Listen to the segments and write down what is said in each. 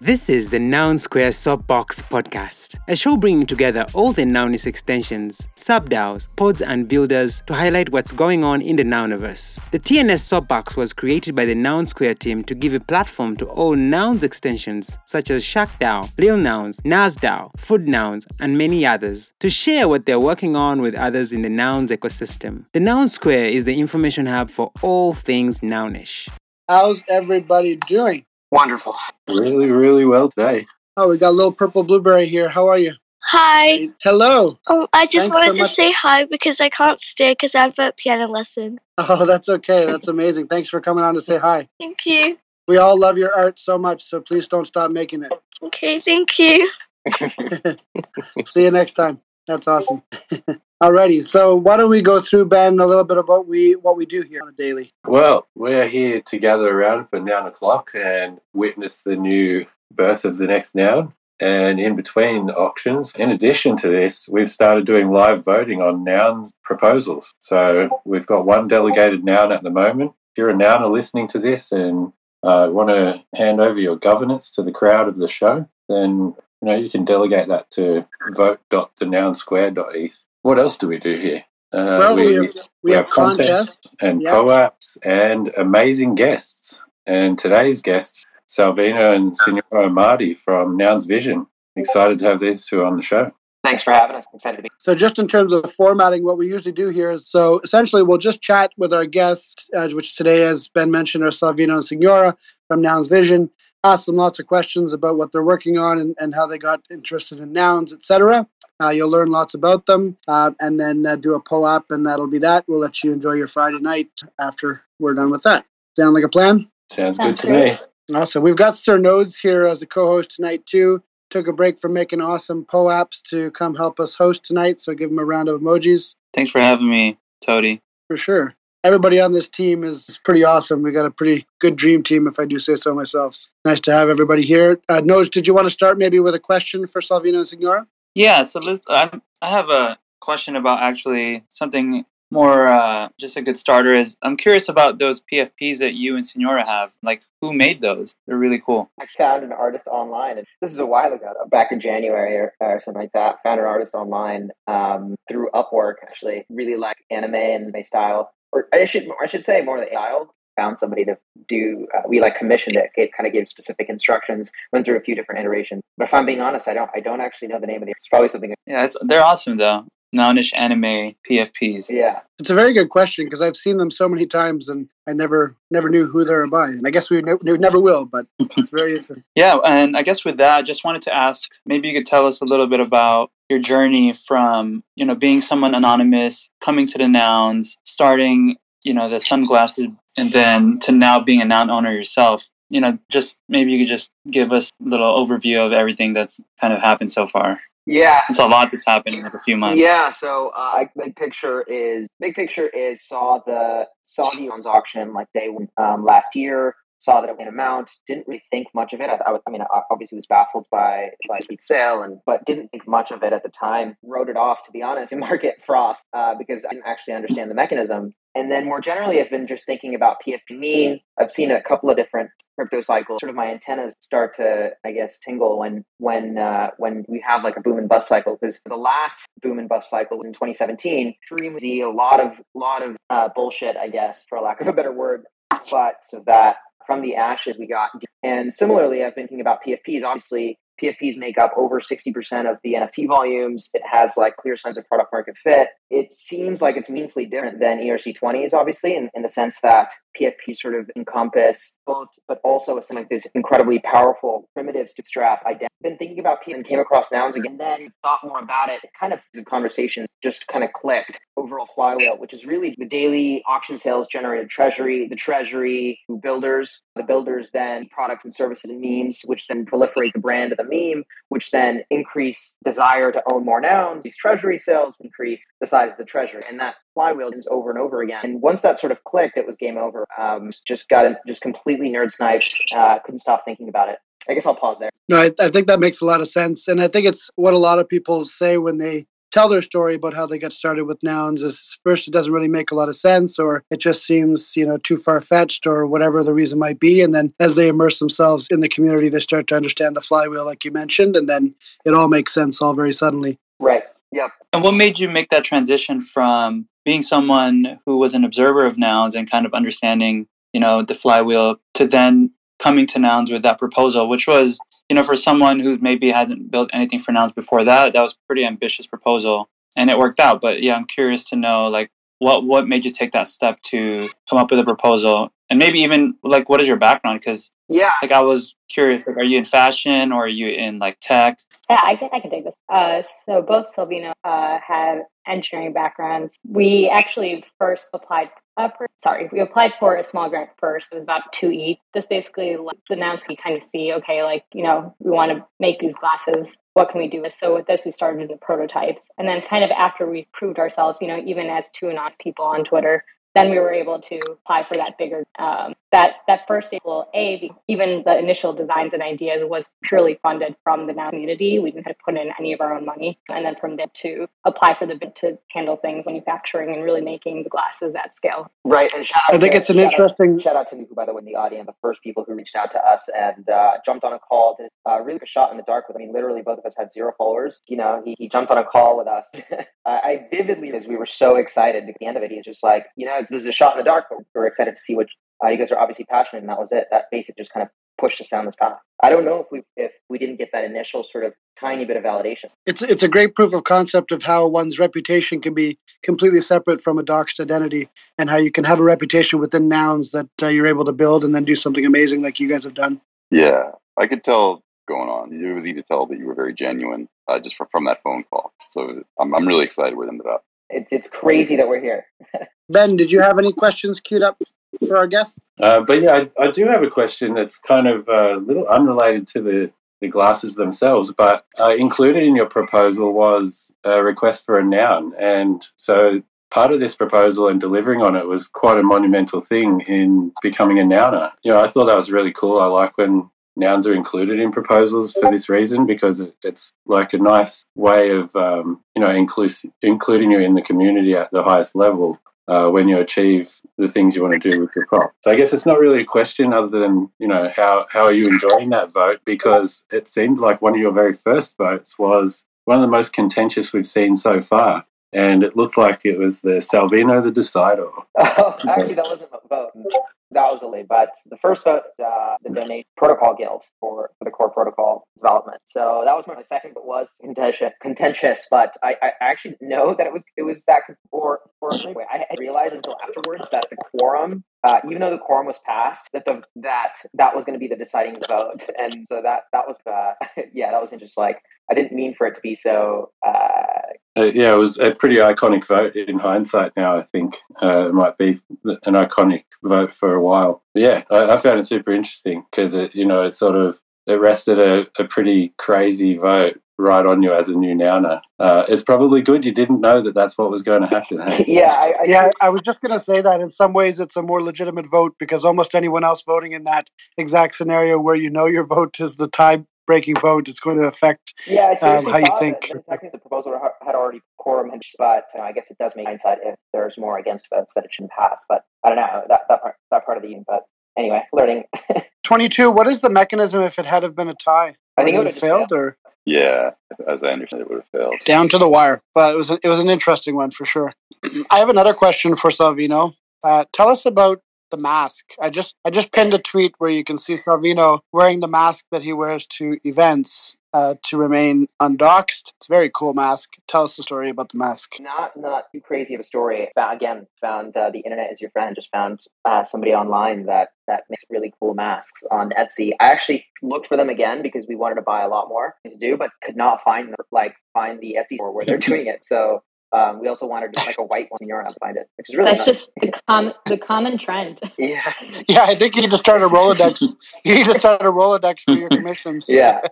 This is the Noun Square Soapbox podcast, a show bringing together all the Nounish extensions, subDAOs, pods, and builders to highlight what's going on in the Nouniverse. The TNS Soapbox was created by the Noun Square team to give a platform to all Nouns extensions such as SharkDAO, Lil Nouns, GnarsDAO, Food Nouns, and many others to share what they're working on with others in the Nouns ecosystem. The Noun Square is the information hub for all things Nounish. How's everybody doing? Wonderful. Really, really well today. Oh, we got a little purple blueberry here. How are you? Hi. Hello. Um, I just Thanks wanted so to much. say hi because I can't stay because I have a piano lesson. Oh, that's okay. That's amazing. Thanks for coming on to say hi. Thank you. We all love your art so much, so please don't stop making it. Okay, thank you. See you next time. That's awesome. Alrighty, so why don't we go through Ben a little bit about we what we do here on a daily? Well, we're here to gather around for noun o'clock and witness the new birth of the next noun. And in between auctions, in addition to this, we've started doing live voting on nouns proposals. So we've got one delegated noun at the moment. If you're a nouner listening to this and uh, want to hand over your governance to the crowd of the show, then you know you can delegate that to vote.thenounsquare.eth. What else do we do here? Uh, well, we, have we have contests. and Yeah. co-ops and amazing guests. And today's guests, Salvino and Signora Marty from Nouns Vision. Excited to have these two on the show. Thanks for having us. Excited to be. So, just in terms of formatting, what we usually do here is so essentially we'll just chat with our guests, uh, which today, as Ben mentioned, are Salvino and Signora from Nouns Vision. Ask them lots of questions about what they're working on and, and how they got interested in nouns, etc. Uh, you'll learn lots about them, uh, and then uh, do a POAP, and that'll be that. We'll let you enjoy your Friday night after we're done with that. Sound like a plan? Sounds, Sounds good to me. Awesome. We've got Sir Nodes here as a co-host tonight too. Took a break from making awesome POAPs to come help us host tonight, so give him a round of emojis. Thanks for having me, Toady. For sure. Everybody on this team is pretty awesome. We got a pretty good dream team, if I do say so myself. Nice to have everybody here. Uh, Noj, did you want to start maybe with a question for Salvino and Signora? Yeah, so let's, I, I have a question about actually something more, uh, just a good starter is I'm curious about those PFPs that you and Signora have. Like, who made those? They're really cool. I found an artist online, and this is a while ago, back in January or, or something like that. Found an artist online um, through Upwork. Actually, really like anime and my style, or I should I should say more the style. Found somebody to do. Uh, we like commissioned it. It kind of gave specific instructions. Went through a few different iterations. But if I'm being honest, I don't. I don't actually know the name of it It's probably something. Yeah, it's, they're awesome though. Nounish anime PFPs. Yeah. It's a very good question because I've seen them so many times and I never never knew who they were by. And I guess we ne- we never will, but it's very interesting. Yeah, and I guess with that, I just wanted to ask maybe you could tell us a little bit about your journey from, you know, being someone anonymous, coming to the nouns, starting, you know, the sunglasses, and then to now being a noun owner yourself. You know, just maybe you could just give us a little overview of everything that's kind of happened so far. Yeah. It's a lot that's happened in like a few months. Yeah, so uh, big picture is big picture is saw the saw the nouns auction like day um, last year. Saw that it went amount. Didn't really think much of it. I, I, I mean, I obviously was baffled by by peak sale, and but didn't think much of it at the time. Wrote it off, to be honest, in market froth uh, because I didn't actually understand the mechanism. And then more generally, I've been just thinking about PFP mean. I've seen a couple of different crypto cycles. Sort of my antennas start to, I guess, tingle when when uh, when we have like a boom and bust cycle. Because the last boom and bust cycle was in 2017. Extremely a lot of lot of uh, bullshit, I guess, for lack of a better word. But so that from the ashes we got. And similarly, I've been thinking about PFPs. Obviously, PFPs make up over 60% of the NFT volumes. It has like clear signs of product market fit. It seems like it's meaningfully different than E ERC20s, obviously, in, in the sense that PFPs sort of encompass both, but also some like these incredibly powerful primitives to strap identity. I've been thinking about PFP and came across nouns again, then thought more about it. It kind of the conversation just kind of clicked overall flywheel, which is really the daily auction sales generated treasury, the treasury builders, the builders then products and services and memes, which then proliferate the brand of the meme, which then increase desire to own more nouns. These treasury sales increase the size of the treasury, and that flywheel is over and over again. And once that sort of clicked, it was game over. Um, just got just completely nerd sniped. Uh, couldn't stop thinking about it. I guess I'll pause there. No, I, I think that makes a lot of sense, and I think it's what a lot of people say when they tell their story about how they got started with nouns is first it doesn't really make a lot of sense or it just seems you know too far fetched or whatever the reason might be and then as they immerse themselves in the community they start to understand the flywheel like you mentioned and then it all makes sense all very suddenly Right. Yep. And what made you make that transition from being someone who was an observer of nouns and kind of understanding, you know, the flywheel to then coming to nouns with that proposal, which was, you know, for someone who maybe hadn't built anything for nouns before that, that was a pretty ambitious proposal and it worked out. But yeah, I'm curious to know like what what made you take that step to come up with a proposal and maybe even like what is your background because Yeah. like i was curious like are you in fashion or are you in like tech Yeah, I can I can take this. Uh, so both Salvino uh, have engineering backgrounds. We actually first applied. Uh, for, sorry, we applied for a small grant first. It was about two E. This basically nouns we kind of see. Okay, like you know, we want to make these glasses. What can we do? So with this, we started the prototypes, and then kind of after we proved ourselves, you know, even as two anonymous people on Twitter, then we were able to apply for that bigger um, that that first April A. Even the initial designs and ideas was purely funded from the now community. We didn't have to put in any of our own money, and then from there to apply for the bid to handle things, manufacturing, and really making the glasses at scale. Right. And shout out i think to, it's an shout out- interesting Shout out to Niku, by the way, in the audience, the first people who reached out to us and uh, jumped on a call to uh, really a shot in the dark. With, I mean, literally, both of us had zero followers. You know, he, he jumped on a call with us. uh, I vividly, as we were so excited at the end of it, he's just like, you know, this is a shot in the dark, but we're excited to see what uh, you guys are obviously passionate, and that was it. That basically just kind of pushed us down this path. I don't know if we if we didn't get that initial sort of tiny bit of validation. it's it's a great proof of concept of how one's reputation can be completely separate from a doxed identity and how you can have a reputation within nouns that uh, you're able to build and then do something amazing like you guys have done Yeah, I could tell going on. It was easy to tell that you were very genuine uh, just from, from that phone call. So I'm, I'm really excited where it ended up. It, it's crazy that we're here. ben did you have any questions queued up for our guest Uh, but yeah, I, I do have a question that's kind of uh, a little unrelated to the, the glasses themselves, but uh, included in your proposal was a request for a noun. And so part of this proposal and delivering on it was quite a monumental thing in becoming a nouner. You know, I thought that was really cool. I like when nouns are included in proposals for this reason because it's like a nice way of, um, you know, inclus- including you in the community at the highest level uh, when you achieve the things you want to do with your prop. So I guess it's not really a question other than, you know, how, how are you enjoying that vote? Because it seemed like one of your very first votes was one of the most contentious we've seen so far. And it looked like it was the Salvino the Decider. Oh, actually, that wasn't a vote. That was a lead. But the first vote, uh, the Donate Protocol Guild for, for the core protocol development. So that was my second, but was contentious. Contentious, but I, I actually know that it was it was that. Or or anyway, I didn't until afterwards that the quorum, uh, even though the quorum was passed, that the that that was going to be the deciding vote. And so that that was uh, yeah, that was just Like I didn't mean for it to be so. Uh, Uh, yeah, it was a pretty iconic vote in hindsight now, I think. Uh, it might be an iconic vote for a while. Yeah, I, I found it super interesting because it, you know, it sort of it rested a, a pretty crazy vote right on you as a new nouner. Uh, it's probably good you didn't know that that's what was going to happen. hey? yeah, I, I yeah i was just going to say that in some ways it's a more legitimate vote because almost anyone else voting in that exact scenario where you know your vote is the tie breaking vote it's going to affect Yeah, um, how you think. That, that the proposal ha- had already quorum, and- but uh, I guess it does make hindsight if there's more against votes that it shouldn't pass. But I don't know that that part that part of the but anyway, learning. 22 what is the mechanism if it had have been a tie I think it Would would have failed or Yeah, as I understand it, would have failed. down to the wire. But it was a, it was an interesting one for sure. I have another question for Salvino. Uh, tell us about the mask. I just I just pinned a tweet where you can see Salvino wearing the mask that he wears to events uh, to remain undoxed. It's a very cool mask. Tell us the story about the mask. not not too crazy of a story. Found, again, found uh, the internet is your friend. Just found uh, somebody online that that makes really cool masks on Etsy. I actually looked for them again because we wanted to buy a lot more to do, but could not find them, like find the Etsy store where they're doing it. So um, we also wanted just like a white one in Europe to find it, which is really That's nice. just the com- the common trend. yeah, Yeah, I think you need to start a Rolodex. you need to start a Rolodex for your commissions. yeah.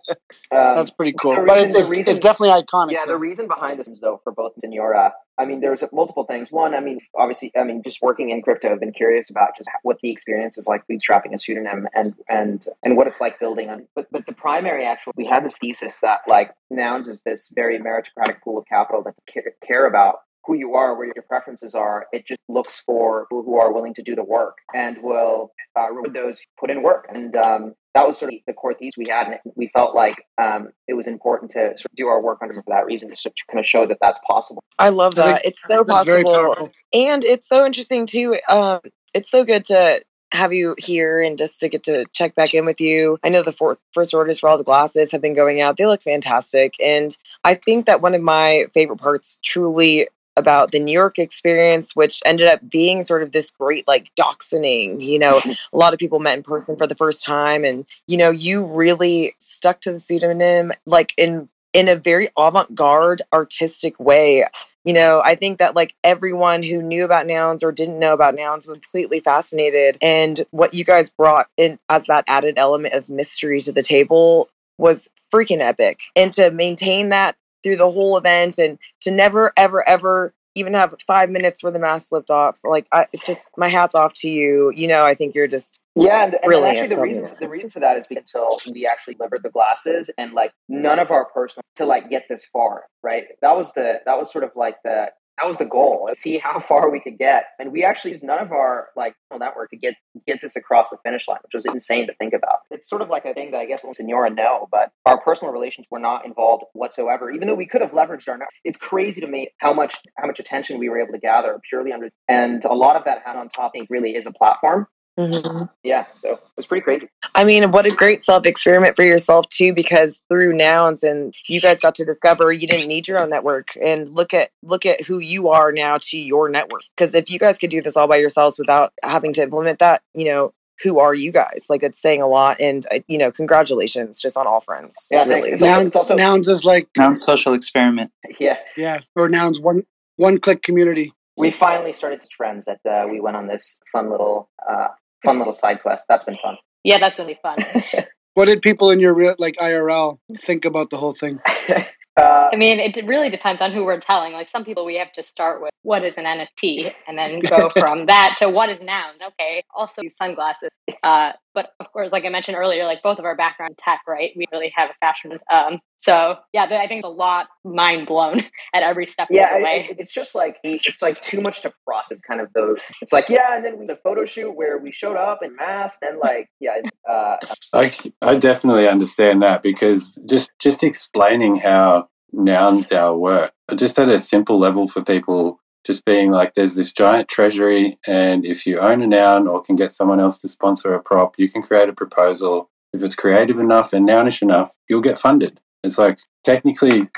Um, That's pretty cool. the But reason- it's, it's, reason- it's definitely iconic. Yeah, the reason behind this, though, for both Signora, I mean, there's multiple things. One, I mean, obviously, I mean, just working in crypto, I've been curious about just what the experience is like bootstrapping a pseudonym and and and what it's like building on. But but the primary actual we had this thesis that like nouns is this very meritocratic pool of capital that care, care about who you are, where your preferences are. It just looks for people who are willing to do the work and will uh, reward those who put in work. And um, that was sort of the core thesis we had, and we felt like um, it was important to sort of do our work under for that reason, to kind of show that that's possible. I love I that. It's so possible. And it's so interesting too. Um, it's so good to have you here and just to get to check back in with you. I know the for- first orders for all the glasses have been going out. They look fantastic. And I think that one of my favorite parts truly about the New York experience, which ended up being sort of this great like doxing, you know, mm-hmm. a lot of people met in person for the first time. And, you know, you really stuck to the pseudonym like in in a very avant-garde artistic way you know i think that like everyone who knew about nouns or didn't know about nouns was completely fascinated and what you guys brought in as that added element of mystery to the table was freaking epic and to maintain that through the whole event and to never ever ever even have five minutes where the mask slipped off like i just my hat's off to you you know i think you're just Yeah, and, and actually the reason the reason for that is because until we actually delivered the glasses and like none of our personal to like get this far, right? That was the that was sort of like the that was the goal. See how far we could get, and we actually used none of our like network to get get this across the finish line, which was insane to think about. It's sort of like a thing that I guess Signora know, but our personal relations were not involved whatsoever. Even though we could have leveraged our network, it's crazy to me how much how much attention we were able to gather purely under, and a lot of that had on top. I think really is a platform. Mhm. Yeah, so it was pretty crazy. I mean, what a great self experiment for yourself too, because through nouns and you guys got to discover you didn't need your own network. And look at look at who you are now to your network. Because if you guys could do this all by yourselves without having to implement that, you know, who are you guys? Like it's saying a lot. And uh, you know, congratulations, just on all fronts. Yeah, thanks. really. It's Nouns, it's also- nouns is like Non social experiment. Yeah, yeah, or nouns one one click community. we finally started to friends that uh, we went on this fun little uh, fun little side quest. That's been fun. Yeah, that's really fun. What did people in your real like IRL think about the whole thing? uh, I mean, it really depends on who we're telling. Like some people, we have to start with what is an NFT, and then go from that to what is noun. Okay, also sunglasses. Uh, but of course, like I mentioned earlier, like both of our background tech, right? We really have a fashion. Um, so yeah, I think it's a lot mind blown at every step yeah, of the way. it- it's just like it's like too much to process. Kind of those. It's like yeah, and then we the photo shoot where we showed up in masks and like yeah, uh, I, I definitely understand that because just just explaining how nouns DAO work, just at a simple level for people, just being like, there's this giant treasury, and if you own a noun or can get someone else to sponsor a prop, you can create a proposal. If it's creative enough and nounish enough, you'll get funded. It's like technically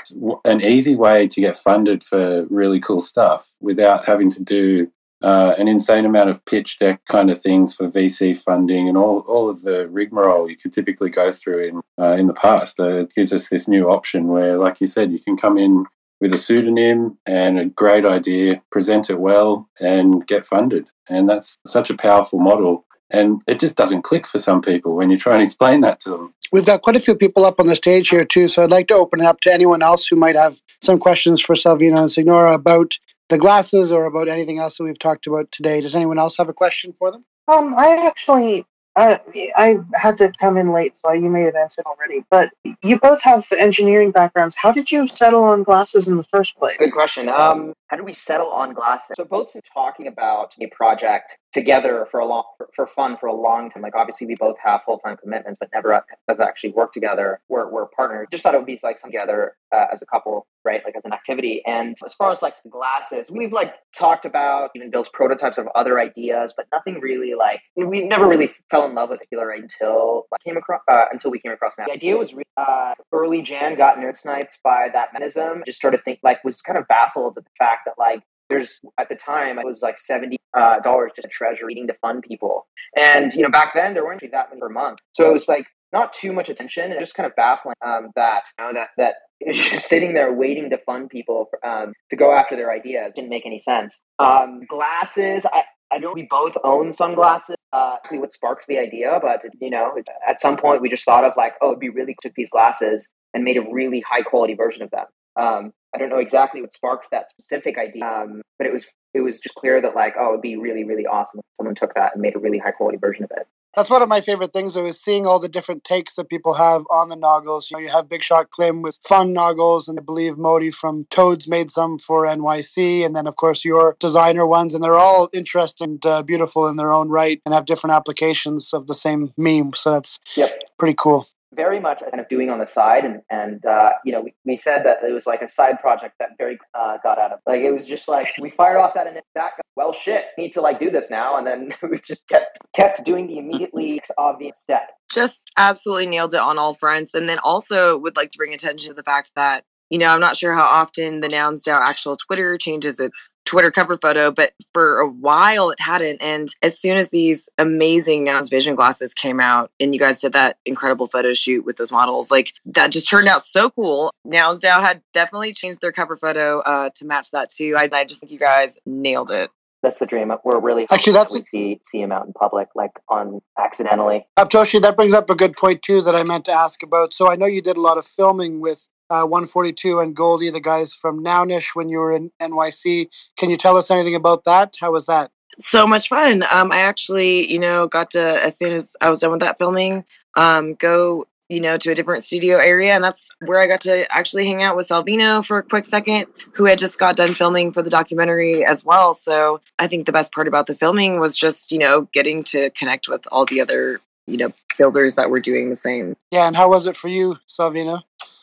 an easy way to get funded for really cool stuff without having to do uh, an insane amount of pitch deck kind of things for VC funding and all, all of the rigmarole you could typically go through in uh, in the past. Uh, it gives us this new option where, like you said, you can come in with a pseudonym and a great idea, present it well, and get funded. And that's such a powerful model. And it just doesn't click for some people when you try and explain that to them. We've got quite a few people up on the stage here too, so I'd like to open it up to anyone else who might have some questions for Salvino and Signora about the glasses or about anything else that we've talked about today. Does anyone else have a question for them? Um, I actually, uh, I had to come in late, so you may have answered already. But you both have engineering backgrounds. How did you settle on glasses in the first place? Good question. Um, how did we settle on glasses? So both talking about a project together for a long for, for fun for a long time. Like obviously we both have full time commitments, but never have actually worked together. We're we're partners. Just thought it would be like some together uh, as a couple, right? Like as an activity. And as far as like glasses, we've like talked about even built prototypes of other ideas, but nothing really like we never really fell in love with particular until like, came across uh, until we came across now. The idea was uh, early Jan got nerd sniped by that mechanism. Just started think like was kind of baffled at the fact that like there's at the time it was like seventy uh, dollars just a treasure needing to fund people, and you know back then there weren't that many per month, so it was like not too much attention and just kind of baffling um, that you know, that that it's just sitting there waiting to fund people um, to go after their ideas didn't make any sense. Um, glasses, I, I know we both own sunglasses. Uh, what sparked the idea, but you know, at some point we just thought of like, oh, it'd be really cool to these glasses and made a really high quality version of them. Um, I don't know exactly what sparked that specific idea, um, but it was it was just clear that like, oh, it'd be really really awesome if someone took that and made a really high quality version of it. That's one of my favorite things, though, is seeing all the different takes that people have on the noggles. You know, you have Big Shot Klim with fun noggles, and I believe Modi from Toads made some for NYC, and then of course your designer ones, and they're all interesting, and, uh, beautiful in their own right, and have different applications of the same meme. So that's Yep. pretty cool. Very much kind of doing on the side. And and uh, you know we, we said that it was like a side project that very uh, got out of like it was just like we fired off that and that well shit need to like do this now. And then we just kept kept doing the immediately obvious step. Just absolutely nailed it on all fronts. And then also would like to bring attention to the fact that, you know, I'm not sure how often the Nouns DAO actual Twitter changes its Twitter cover photo, but for a while it hadn't. And as soon as these amazing Nouns Vision glasses came out and you guys did that incredible photo shoot with those models, like that just turned out so cool. Nouns DAO had definitely changed their cover photo uh, to match that too. I, I just think you guys nailed it. that's the dream we're really Actually, hoping that's we see see him out in public like on accidentally Aptoshi, that brings up a good point too that I meant to ask about. So I know you did a lot of filming with uh, 142 and Goldie, the guys from Nounish, when you were in NYC. Can you tell us anything about that? How was that? so much fun. Um, I actually, you know, got to as soon as I was done with that filming, um, go, you know, to a different studio area, and that's where I got to actually hang out with Salvino for a quick second, who had just got done filming for the documentary as well. So I think the best part about the filming was just, you know, getting to connect with all the other, you know, builders that were doing the same. Yeah, and how was it for you, Salvino?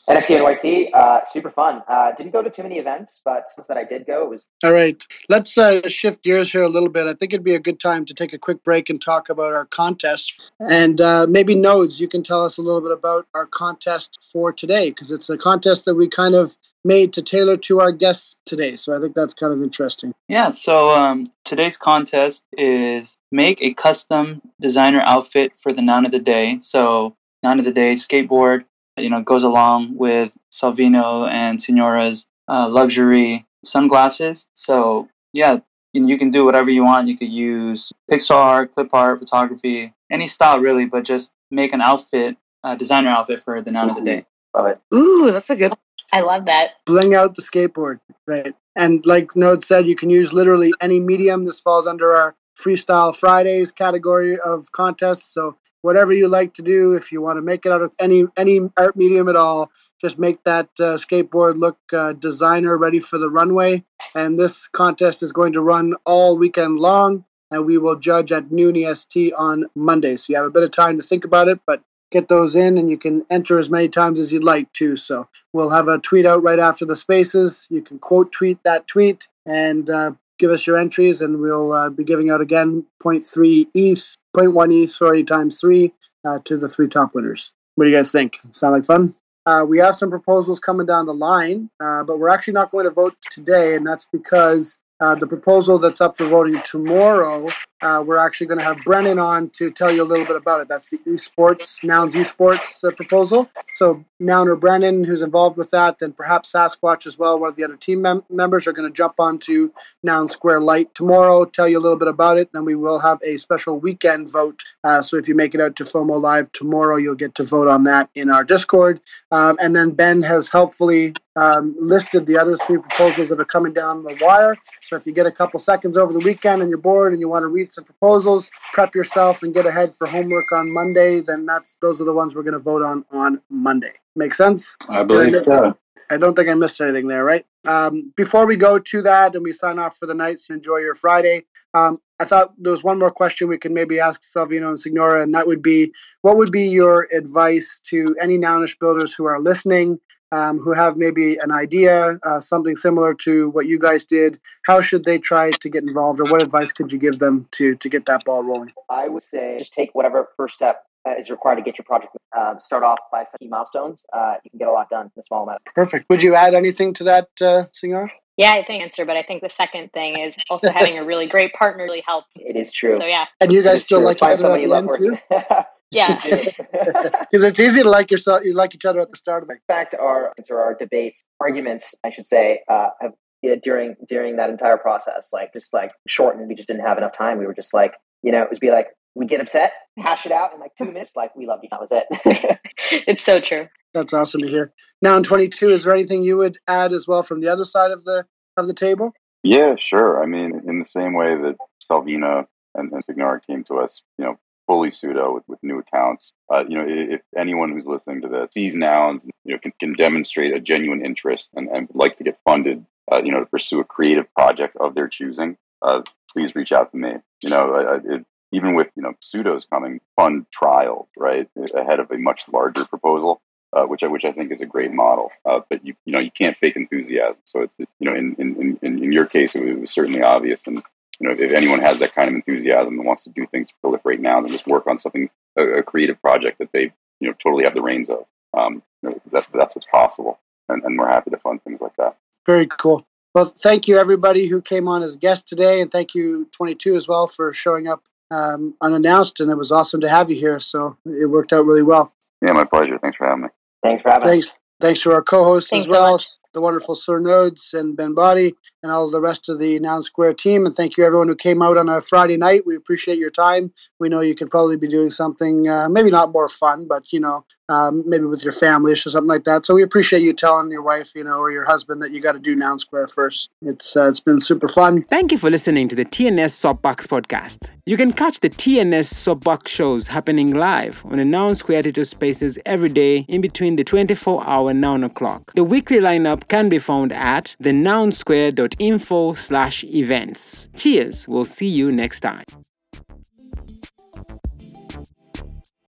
NFT NYC uh, super fun uh, didn't go to too many events but since that I did go it was All right, let's uh, shift gears here a little bit. I think it'd be a good time to take a quick break and talk about our contest. And uh, maybe Nodes, you can tell us a little bit about our contest for today because it's a contest that we kind of made to tailor to our guests today. So I think that's kind of interesting. Yeah, so um, today's contest is make a custom designer outfit for the noun of the day. So, noun of the day, skateboard, you know, goes along with Salvino and Signora's uh, luxury sunglasses. So, yeah, you, you can do whatever you want. You could use pixel art, clip art, photography, any style really, but just make an outfit, a designer outfit for the noun of the day. love it Ooh, that's a good. I love that. Bling out the skateboard, right? And like Node said, you can use literally any medium. This falls under our Freestyle Fridays category of contests. So whatever you like to do, if you want to make it out of any any art medium at all, just make that uh, skateboard look uh, designer ready for the runway. And this contest is going to run all weekend long, and we will judge at noon EST on Monday. So you have a bit of time to think about it, but get those in, and you can enter as many times as you'd like to. So we'll have a tweet out right after the spaces. You can quote tweet that tweet and uh, give us your entries, and we'll uh, be giving out again 0.3 ETH, 0.1 ETH, sorry, times three uh, to the three top winners. What do you guys think? Sound like fun? Uh, we have some proposals coming down the line, uh, but we're actually not going to vote today, and that's because uh, the proposal that's up for voting tomorrow, uh, we're actually going to have Brennan on to tell you a little bit about it. That's the esports, Nouns esports uh, proposal. So, Nouner Brennan, who's involved with that, and perhaps Sasquatch as well, one of the other team mem- members, are going to jump onto Noun Square Light tomorrow, tell you a little bit about it, and we will have a special weekend vote. Uh, so, if you make it out to FOMO Live tomorrow, you'll get to vote on that in our Discord. Um, and then Ben has helpfully um, listed the other three proposals that are coming down the wire. So if you get a couple seconds over the weekend and you're bored and you want to read some proposals, prep yourself and get ahead for homework on Monday. Then that's those are the ones we're going to vote on on Monday. Make sense? I believe so. I don't think I missed anything there, right? Um, before we go to that and we sign off for the night, so enjoy your Friday. Um, I thought there was one more question we could maybe ask Salvino and Signora, and that would be what would be your advice to any Nounish builders who are listening, um, who have maybe an idea, uh, something similar to what you guys did? How should they try to get involved, or what advice could you give them to, to get that ball rolling? I would say just take whatever first step uh, is required to get your project. Um, start off by some key milestones. Uh, you can get a lot done in a small amount. Perfect. Would you add anything to that, uh, Signora? Yeah, I think answer, but I think the second thing is also having a really great partner really helps. It is true. So yeah, And you guys still true. like each Find somebody you love end working. too? yeah. Because it's easy to like yourself, you like each other at the start of it. In fact, our or our debates, arguments, I should say, uh, have yeah, during during that entire process, like just like shortened. We just didn't have enough time. We were just like, you know, it would be like we get upset, hash it out in like two minutes, like we love you. That was it. it's so true. That's awesome to hear. Now in 22, is there anything you would add as well from the other side of the of the table? Yeah, sure. I mean, in the same way that Salvino and, and Signora came to us, you know, fully pseudo with, with new accounts. Uh, you know, if anyone who's listening to this sees nouns, you know, can, can demonstrate a genuine interest and, and would like to get funded, uh, you know, to pursue a creative project of their choosing, uh, please reach out to me. You know, I, it, even with you know pseudos coming, fund trials right ahead of a much larger proposal. Uh, which I which I think is a great model. Uh, but you you know you can't fake enthusiasm. So it's you know in in, in, in your case it was certainly obvious. And you know if anyone has that kind of enthusiasm and wants to do things proliferate now and just work on something a, a, creative project that they you know totally have the reins of. Um, you know, that, that's what's possible, and, and we're happy to fund things like that. Very cool. Well, thank you everybody who came on as guests today, and thank you 22 as well for showing up um, unannounced. And it was awesome to have you here. So it worked out really well. Yeah, my pleasure. Thanks for having me. Thanks for having Thanks. us. Thanks to our co-hosts Thanks as well, much. The wonderful Sir Nodes and Benbodhi, and all the rest of the Noun Square team. And thank you everyone who came out on a Friday night. We appreciate your time. We know you could probably be doing something, uh, maybe not more fun, but you know, um, maybe with your family or something like that. So we appreciate you telling your wife, you know, or your husband that you got to do Noun Square first. It's uh, it's been super fun. Thank you for listening to the TNS Soapbox podcast. You can catch the TNS Soapbox shows happening live on the Noun Square Theatre Spaces every day in between the 24 hour Noun o'clock. The weekly lineup can be found at thenounsquare.info slash events. Cheers, we'll see you next time.